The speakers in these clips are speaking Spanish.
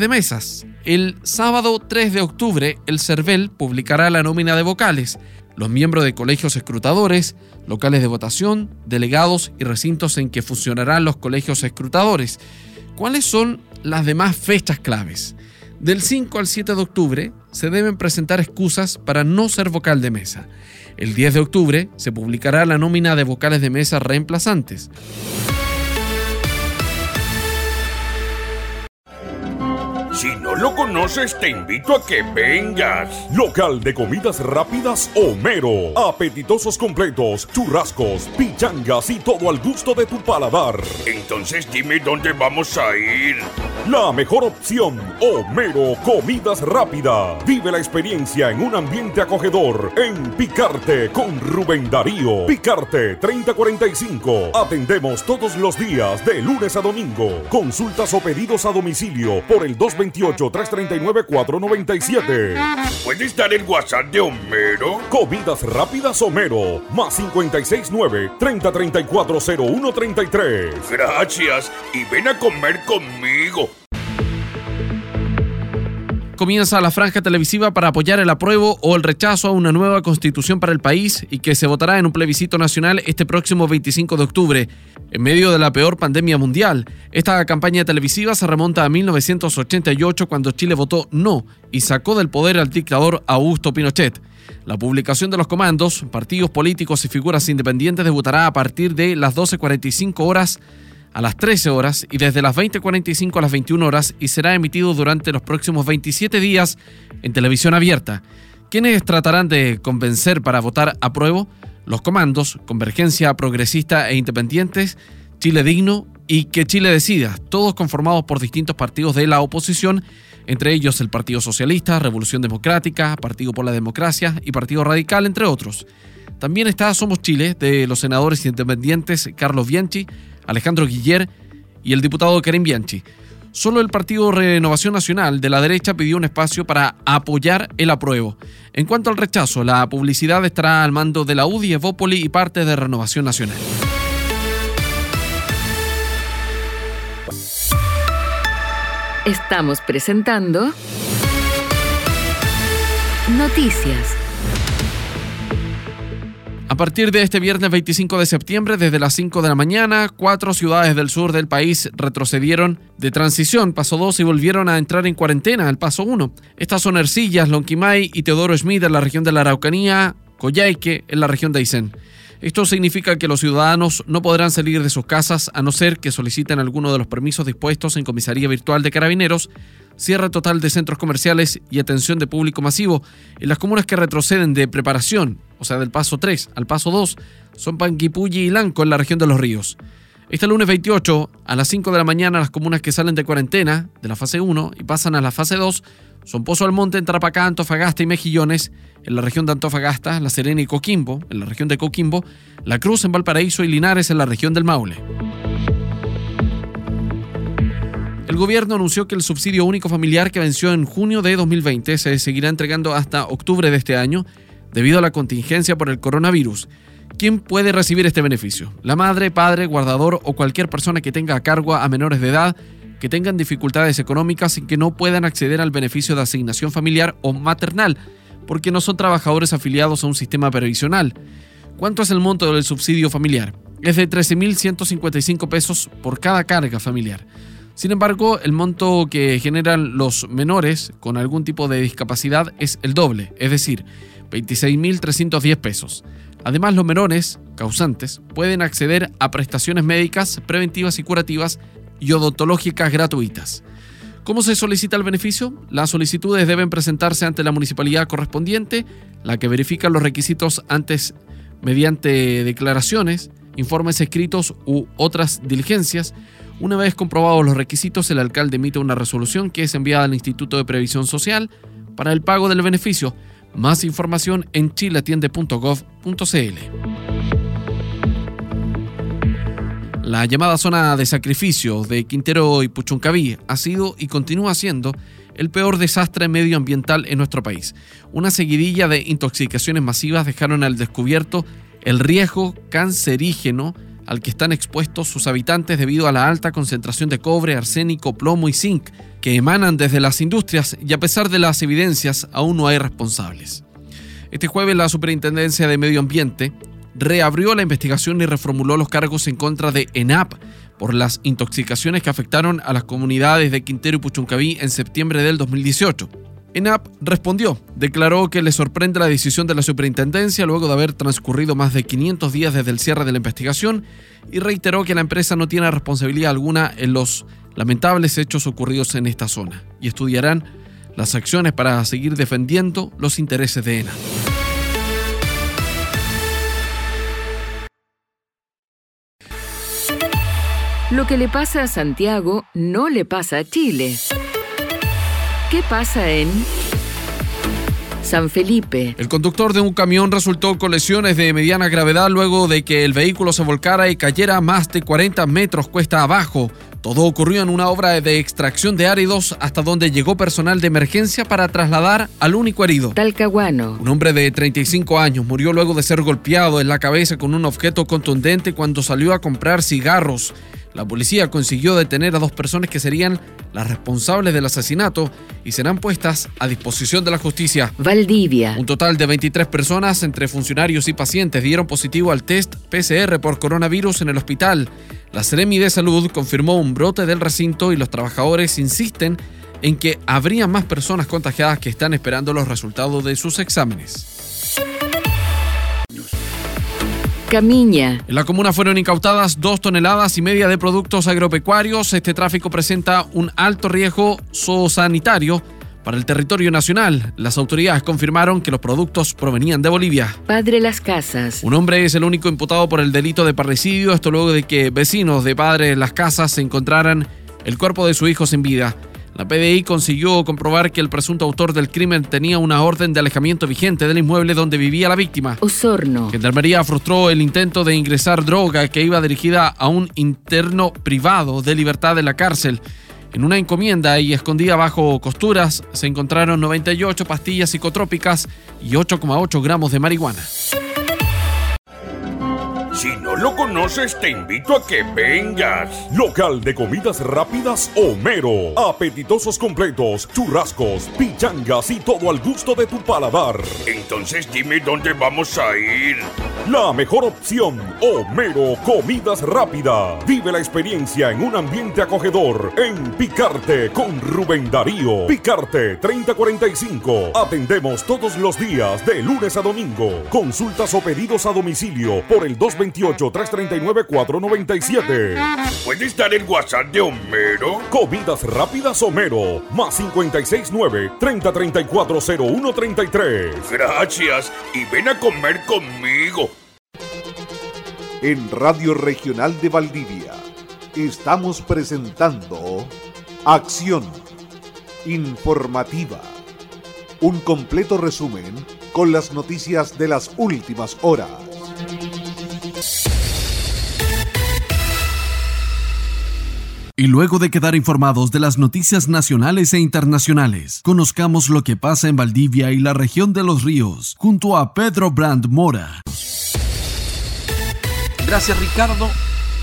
de mesas. El sábado 3 de octubre, el CERVEL publicará la nómina de vocales, los miembros de colegios escrutadores, locales de votación, delegados y recintos en que funcionarán los colegios escrutadores. ¿Cuáles son las demás fechas claves? Del 5 al 7 de octubre se deben presentar excusas para no ser vocal de mesa. El 10 de octubre se publicará la nómina de vocales de mesa reemplazantes. Si no lo conoces, te invito a que vengas. Local de comidas rápidas Homero. Apetitosos completos, churrascos, pichangas y todo al gusto de tu paladar. Entonces dime dónde vamos a ir. La mejor opción, Homero Comidas Rápidas. Vive la experiencia en un ambiente acogedor en Picarte con Rubén Darío. Picarte 3045. Atendemos todos los días de lunes a domingo. Consultas o pedidos a domicilio por el 220 28-339-497. ¿Puedes dar el WhatsApp de Homero? Comidas rápidas Homero, más 569-3034-0133. Gracias, y ven a comer conmigo. Comienza la franja televisiva para apoyar el apruebo o el rechazo a una nueva constitución para el país y que se votará en un plebiscito nacional este próximo 25 de octubre, en medio de la peor pandemia mundial. Esta campaña televisiva se remonta a 1988 cuando Chile votó no y sacó del poder al dictador Augusto Pinochet. La publicación de los comandos, partidos políticos y figuras independientes debutará a partir de las 12.45 horas a las 13 horas y desde las 20.45 a las 21 horas y será emitido durante los próximos 27 días en televisión abierta. ¿Quiénes tratarán de convencer para votar a prueba? Los comandos, Convergencia Progresista e Independientes, Chile Digno y Que Chile Decida, todos conformados por distintos partidos de la oposición, entre ellos el Partido Socialista, Revolución Democrática, Partido por la Democracia y Partido Radical, entre otros. También está Somos Chile, de los senadores independientes Carlos Bianchi, Alejandro Guiller y el diputado Karim Bianchi. Solo el Partido Renovación Nacional de la derecha pidió un espacio para apoyar el apruebo. En cuanto al rechazo, la publicidad estará al mando de la UDI, Evópoli y parte de Renovación Nacional. Estamos presentando Noticias. A partir de este viernes 25 de septiembre, desde las 5 de la mañana, cuatro ciudades del sur del país retrocedieron de transición, paso 2, y volvieron a entrar en cuarentena, al paso 1. Estas son Ercillas, Lonquimay y Teodoro Schmidt en la región de la Araucanía, Coyhaique en la región de Aysén. Esto significa que los ciudadanos no podrán salir de sus casas a no ser que soliciten alguno de los permisos dispuestos en comisaría virtual de carabineros, cierre total de centros comerciales y atención de público masivo. En las comunas que retroceden de preparación, o sea, del paso 3 al paso 2, son Panguipulli y Lanco en la región de los ríos. Este lunes 28, a las 5 de la mañana, las comunas que salen de cuarentena, de la fase 1, y pasan a la fase 2, son Pozo Almonte Tarapacá, Antofagasta y Mejillones, en la región de Antofagasta, La Serena y Coquimbo, en la región de Coquimbo, La Cruz en Valparaíso y Linares en la región del Maule. El gobierno anunció que el subsidio único familiar que venció en junio de 2020 se seguirá entregando hasta octubre de este año debido a la contingencia por el coronavirus. ¿Quién puede recibir este beneficio? La madre, padre, guardador o cualquier persona que tenga a cargo a menores de edad que tengan dificultades económicas y que no puedan acceder al beneficio de asignación familiar o maternal, porque no son trabajadores afiliados a un sistema previsional. ¿Cuánto es el monto del subsidio familiar? Es de 13.155 pesos por cada carga familiar. Sin embargo, el monto que generan los menores con algún tipo de discapacidad es el doble, es decir, 26.310 pesos. Además, los menores causantes pueden acceder a prestaciones médicas preventivas y curativas y odontológicas gratuitas. ¿Cómo se solicita el beneficio? Las solicitudes deben presentarse ante la municipalidad correspondiente, la que verifica los requisitos antes mediante declaraciones, informes escritos u otras diligencias. Una vez comprobados los requisitos, el alcalde emite una resolución que es enviada al Instituto de Previsión Social para el pago del beneficio. Más información en chileatiende.gov.cl. La llamada zona de sacrificio de Quintero y Puchuncaví ha sido y continúa siendo el peor desastre medioambiental en nuestro país. Una seguidilla de intoxicaciones masivas dejaron al descubierto el riesgo cancerígeno al que están expuestos sus habitantes debido a la alta concentración de cobre, arsénico, plomo y zinc que emanan desde las industrias y a pesar de las evidencias aún no hay responsables. Este jueves la Superintendencia de Medio Ambiente reabrió la investigación y reformuló los cargos en contra de ENAP por las intoxicaciones que afectaron a las comunidades de Quintero y Puchuncaví en septiembre del 2018. ENAP respondió, declaró que le sorprende la decisión de la superintendencia luego de haber transcurrido más de 500 días desde el cierre de la investigación y reiteró que la empresa no tiene responsabilidad alguna en los lamentables hechos ocurridos en esta zona y estudiarán las acciones para seguir defendiendo los intereses de ENAP. Lo que le pasa a Santiago no le pasa a Chile. ¿Qué pasa en San Felipe? El conductor de un camión resultó con lesiones de mediana gravedad luego de que el vehículo se volcara y cayera más de 40 metros cuesta abajo. Todo ocurrió en una obra de extracción de áridos hasta donde llegó personal de emergencia para trasladar al único herido. Talcahuano. Un hombre de 35 años murió luego de ser golpeado en la cabeza con un objeto contundente cuando salió a comprar cigarros. La policía consiguió detener a dos personas que serían las responsables del asesinato y serán puestas a disposición de la justicia. Valdivia. Un total de 23 personas, entre funcionarios y pacientes, dieron positivo al test PCR por coronavirus en el hospital. La Seremi de Salud confirmó un brote del recinto y los trabajadores insisten en que habría más personas contagiadas que están esperando los resultados de sus exámenes. Camiña. En la comuna fueron incautadas dos toneladas y media de productos agropecuarios. Este tráfico presenta un alto riesgo zoosanitario para el territorio nacional. Las autoridades confirmaron que los productos provenían de Bolivia. Padre Las Casas. Un hombre es el único imputado por el delito de parricidio, esto luego de que vecinos de Padre Las Casas se encontraran el cuerpo de su hijo sin vida. La PDI consiguió comprobar que el presunto autor del crimen tenía una orden de alejamiento vigente del inmueble donde vivía la víctima. Osorno. Gendarmería frustró el intento de ingresar droga que iba dirigida a un interno privado de libertad de la cárcel. En una encomienda y escondida bajo costuras se encontraron 98 pastillas psicotrópicas y 8,8 gramos de marihuana. Lo conoces, te invito a que vengas. Local de comidas rápidas Homero. Apetitosos completos, churrascos, pichangas y todo al gusto de tu paladar. Entonces dime dónde vamos a ir. La mejor opción, Homero Comidas Rápidas. Vive la experiencia en un ambiente acogedor en Picarte con Rubén Darío. Picarte 3045. Atendemos todos los días de lunes a domingo. Consultas o pedidos a domicilio por el 228-339-497. ¿Puedes dar el WhatsApp de Homero? Comidas Rápidas Homero. Más 569-3034-0133. Gracias y ven a comer conmigo. En Radio Regional de Valdivia estamos presentando Acción Informativa. Un completo resumen con las noticias de las últimas horas. Y luego de quedar informados de las noticias nacionales e internacionales, conozcamos lo que pasa en Valdivia y la región de los ríos, junto a Pedro Brand Mora. Gracias Ricardo.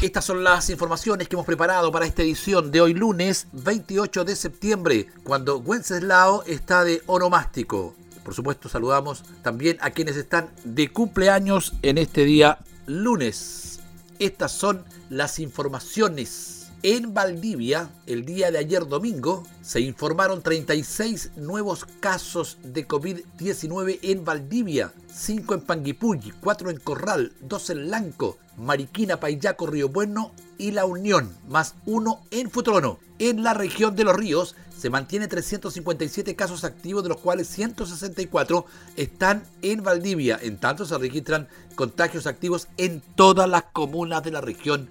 Estas son las informaciones que hemos preparado para esta edición de hoy lunes 28 de septiembre, cuando Wenceslao está de onomástico. Por supuesto saludamos también a quienes están de cumpleaños en este día lunes. Estas son las informaciones en Valdivia, el día de ayer domingo, se informaron 36 nuevos casos de COVID-19 en Valdivia, 5 en Panguipulli, 4 en Corral, 2 en Lanco, Mariquina, Payaco, Río Bueno y La Unión, más 1 en Futrono. En la región de los ríos se mantiene 357 casos activos, de los cuales 164 están en Valdivia. En tanto, se registran contagios activos en todas las comunas de la región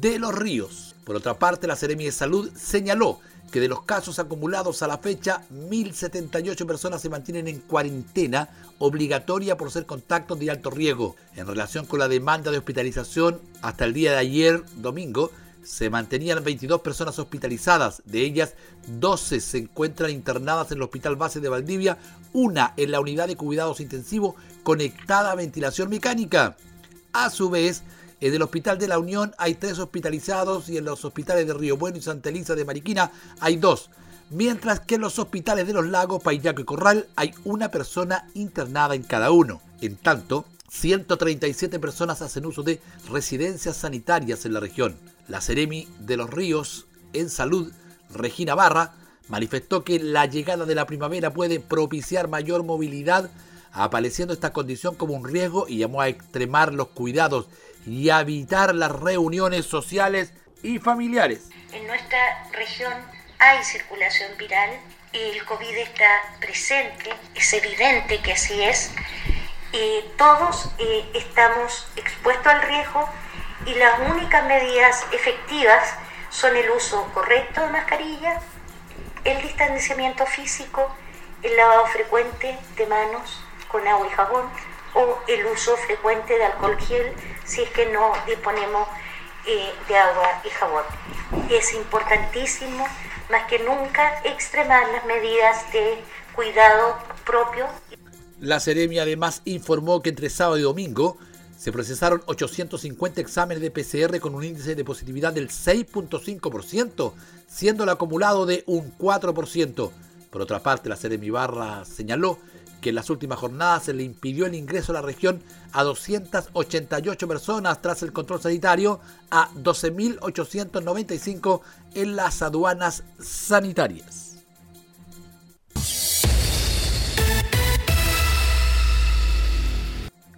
de los ríos. Por otra parte, la Seremi de Salud señaló que de los casos acumulados a la fecha, 1.078 personas se mantienen en cuarentena obligatoria por ser contactos de alto riesgo. En relación con la demanda de hospitalización, hasta el día de ayer, domingo, se mantenían 22 personas hospitalizadas. De ellas, 12 se encuentran internadas en el Hospital Base de Valdivia, una en la unidad de cuidados intensivos conectada a ventilación mecánica. A su vez, En el Hospital de la Unión hay tres hospitalizados y en los hospitales de Río Bueno y Santa Elisa de Mariquina hay dos. Mientras que en los hospitales de los lagos Payaco y Corral hay una persona internada en cada uno. En tanto, 137 personas hacen uso de residencias sanitarias en la región. La Ceremi de los Ríos en Salud, Regina Barra, manifestó que la llegada de la primavera puede propiciar mayor movilidad, apareciendo esta condición como un riesgo y llamó a extremar los cuidados y evitar las reuniones sociales y familiares. En nuestra región hay circulación viral, el COVID está presente, es evidente que así es, y todos eh, estamos expuestos al riesgo y las únicas medidas efectivas son el uso correcto de mascarilla, el distanciamiento físico, el lavado frecuente de manos con agua y jabón o el uso frecuente de alcohol gel si es que no disponemos eh, de agua y jabón. Es importantísimo, más que nunca, extremar las medidas de cuidado propio. La Seremi además informó que entre sábado y domingo se procesaron 850 exámenes de PCR con un índice de positividad del 6.5%, siendo el acumulado de un 4%. Por otra parte, la Seremi Barra señaló que en las últimas jornadas se le impidió el ingreso a la región a 288 personas tras el control sanitario a 12.895 en las aduanas sanitarias.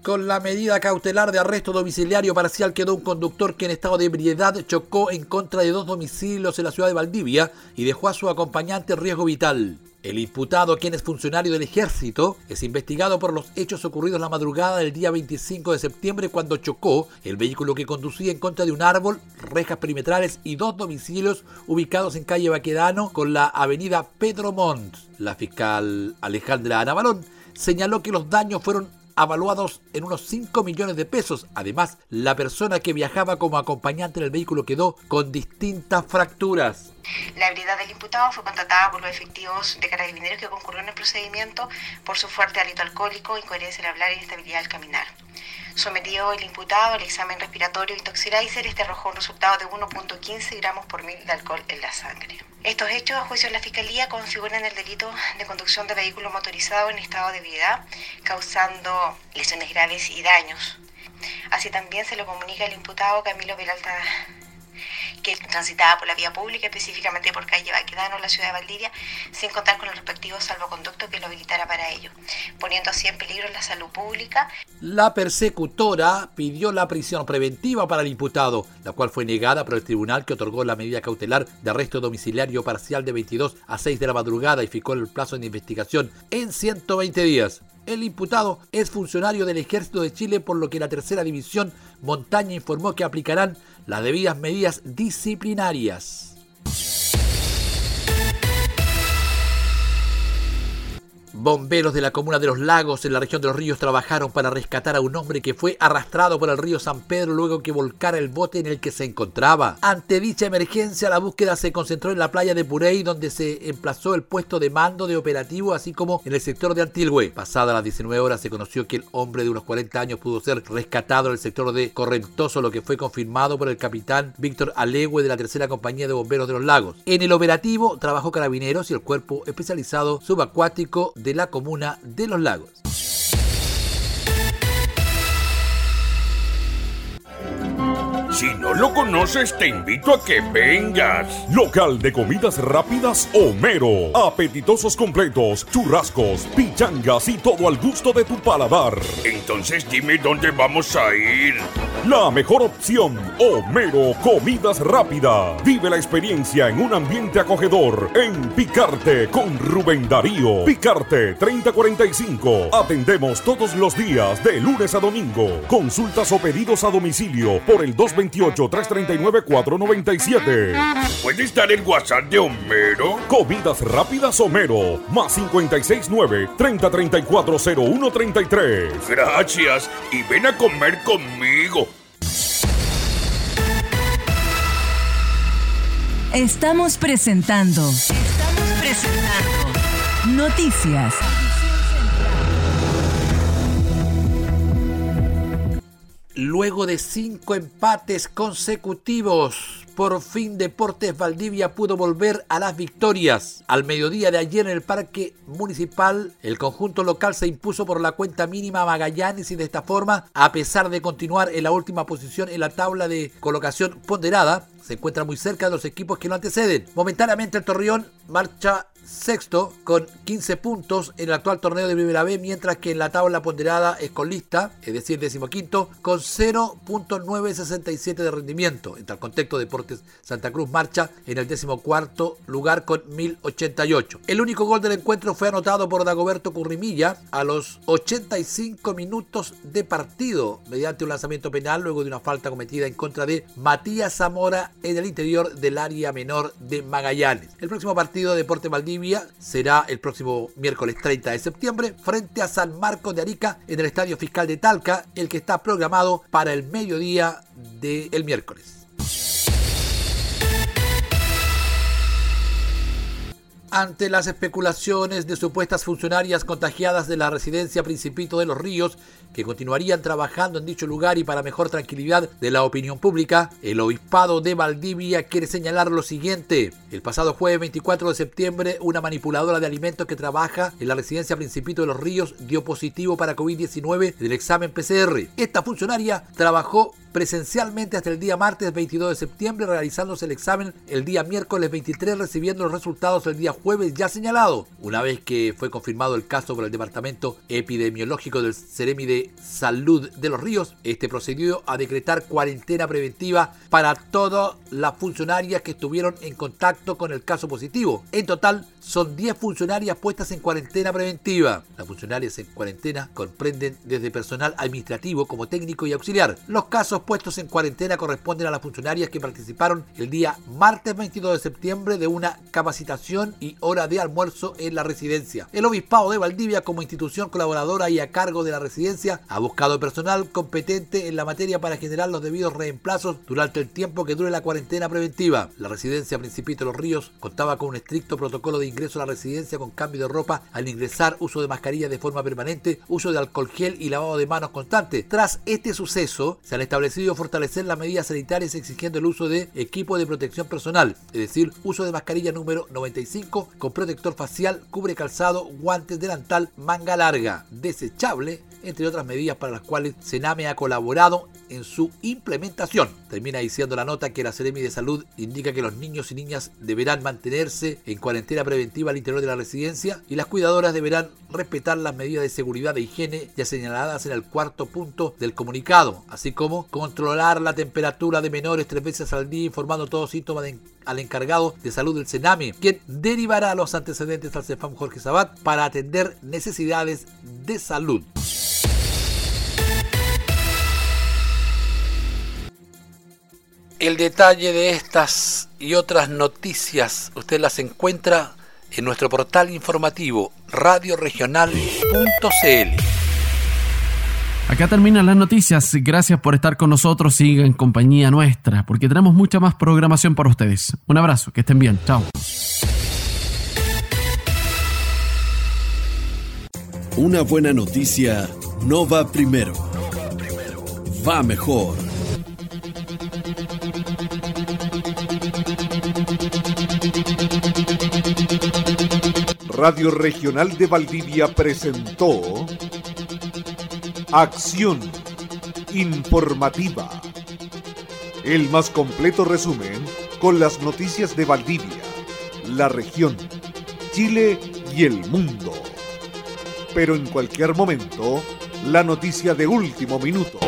Con la medida cautelar de arresto domiciliario parcial quedó un conductor que en estado de ebriedad chocó en contra de dos domicilios en la ciudad de Valdivia y dejó a su acompañante en riesgo vital. El imputado, quien es funcionario del ejército, es investigado por los hechos ocurridos la madrugada del día 25 de septiembre cuando chocó el vehículo que conducía en contra de un árbol, rejas perimetrales y dos domicilios ubicados en calle Baquedano con la avenida Pedro Montt. La fiscal Alejandra Ana Balón señaló que los daños fueron avaluados en unos 5 millones de pesos. Además, la persona que viajaba como acompañante en el vehículo quedó con distintas fracturas. La habilidad del imputado fue contratada por los efectivos de carabineros que concurrieron en el procedimiento por su fuerte hálito alcohólico, incoherencia al hablar y inestabilidad al caminar. Sometido el imputado al examen respiratorio y toxilizer, este arrojó un resultado de 1.15 gramos por mil de alcohol en la sangre. Estos hechos, a juicio de la Fiscalía, configuran el delito de conducción de vehículo motorizado en estado de ebriedad, causando lesiones graves y daños. Así también se lo comunica al imputado Camilo Peralta que transitaba por la vía pública, específicamente por calle Baquedano, la ciudad de Valdivia, sin contar con el respectivo salvoconducto que lo habilitara para ello, poniendo así en peligro la salud pública. La persecutora pidió la prisión preventiva para el imputado, la cual fue negada por el tribunal que otorgó la medida cautelar de arresto domiciliario parcial de 22 a 6 de la madrugada y fijó el plazo de investigación en 120 días. El imputado es funcionario del Ejército de Chile, por lo que la tercera división Montaña informó que aplicarán las debidas medidas disciplinarias. Bomberos de la comuna de Los Lagos, en la región de Los Ríos, trabajaron para rescatar a un hombre que fue arrastrado por el río San Pedro luego que volcara el bote en el que se encontraba. Ante dicha emergencia, la búsqueda se concentró en la playa de Purey, donde se emplazó el puesto de mando de operativo, así como en el sector de Antilhue. Pasada las 19 horas, se conoció que el hombre de unos 40 años pudo ser rescatado en el sector de Correntoso, lo que fue confirmado por el capitán Víctor Alegüe de la tercera compañía de bomberos de Los Lagos. En el operativo trabajó carabineros y el cuerpo especializado subacuático de la comuna de Los Lagos. Si no lo conoces, te invito a que vengas. Local de comidas rápidas Homero. Apetitosos completos, churrascos, pichangas y todo al gusto de tu paladar. Entonces dime dónde vamos a ir. La mejor opción, Homero Comidas Rápidas. Vive la experiencia en un ambiente acogedor en Picarte con Rubén Darío. Picarte 3045. Atendemos todos los días de lunes a domingo. Consultas o pedidos a domicilio por el 220 228-339-497. ¿Puede estar el WhatsApp de Homero? Comidas rápidas Homero. Más 569-3034-0133. Gracias. Y ven a comer conmigo. Estamos presentando. Estamos presentando. Noticias. luego de cinco empates consecutivos. Por fin Deportes Valdivia pudo volver a las victorias. Al mediodía de ayer en el Parque Municipal, el conjunto local se impuso por la cuenta mínima a Magallanes y de esta forma, a pesar de continuar en la última posición en la tabla de colocación ponderada, se encuentra muy cerca de los equipos que lo anteceden. Momentáneamente el Torreón marcha sexto con 15 puntos en el actual torneo de Primera B, mientras que en la tabla ponderada es colista, es decir, decimoquinto, con 0.967 de rendimiento. En tal contexto, Deportes Santa Cruz marcha en el decimocuarto lugar con 1088. El único gol del encuentro fue anotado por Dagoberto Currimilla a los 85 minutos de partido, mediante un lanzamiento penal luego de una falta cometida en contra de Matías Zamora en el interior del área menor de Magallanes. El próximo partido de Deportes Será el próximo miércoles 30 de septiembre frente a San Marcos de Arica en el Estadio Fiscal de Talca, el que está programado para el mediodía del miércoles. ante las especulaciones de supuestas funcionarias contagiadas de la residencia Principito de los Ríos, que continuarían trabajando en dicho lugar y para mejor tranquilidad de la opinión pública, el obispado de Valdivia quiere señalar lo siguiente. El pasado jueves 24 de septiembre, una manipuladora de alimentos que trabaja en la residencia Principito de los Ríos dio positivo para COVID-19 del examen PCR. Esta funcionaria trabajó presencialmente hasta el día martes 22 de septiembre, realizándose el examen el día miércoles 23, recibiendo los resultados el día jueves ya señalado. Una vez que fue confirmado el caso por el Departamento Epidemiológico del Ceremi de Salud de los Ríos, este procedió a decretar cuarentena preventiva para todas las funcionarias que estuvieron en contacto con el caso positivo. En total, son 10 funcionarias puestas en cuarentena preventiva. Las funcionarias en cuarentena comprenden desde personal administrativo como técnico y auxiliar. Los casos puestos en cuarentena corresponden a las funcionarias que participaron el día martes 22 de septiembre de una capacitación y hora de almuerzo en la residencia. El Obispado de Valdivia como institución colaboradora y a cargo de la residencia ha buscado personal competente en la materia para generar los debidos reemplazos durante el tiempo que dure la cuarentena preventiva. La residencia Principito de los Ríos contaba con un estricto protocolo de ingreso a la residencia con cambio de ropa al ingresar, uso de mascarilla de forma permanente, uso de alcohol gel y lavado de manos constante. Tras este suceso, se han establecido fortalecer las medidas sanitarias exigiendo el uso de equipo de protección personal, es decir, uso de mascarilla número 95 con protector facial, cubre calzado, guantes delantal, manga larga, desechable, entre otras medidas para las cuales Sename ha colaborado en su implementación. Termina diciendo la nota que la Seremi de Salud indica que los niños y niñas deberán mantenerse en cuarentena preventiva al interior de la residencia y las cuidadoras deberán respetar las medidas de seguridad e higiene ya señaladas en el cuarto punto del comunicado, así como controlar la temperatura de menores tres veces al día informando todos síntomas al encargado de salud del Sename, quien derivará los antecedentes al CEFAM Jorge Sabat para atender necesidades de salud. El detalle de estas y otras noticias usted las encuentra en nuestro portal informativo radioregional.cl. Acá terminan las noticias. Gracias por estar con nosotros. Sigan en compañía nuestra, porque tenemos mucha más programación para ustedes. Un abrazo, que estén bien. Chao. Una buena noticia no va primero, va mejor. Radio Regional de Valdivia presentó Acción Informativa. El más completo resumen con las noticias de Valdivia, la región, Chile y el mundo. Pero en cualquier momento, la noticia de último minuto.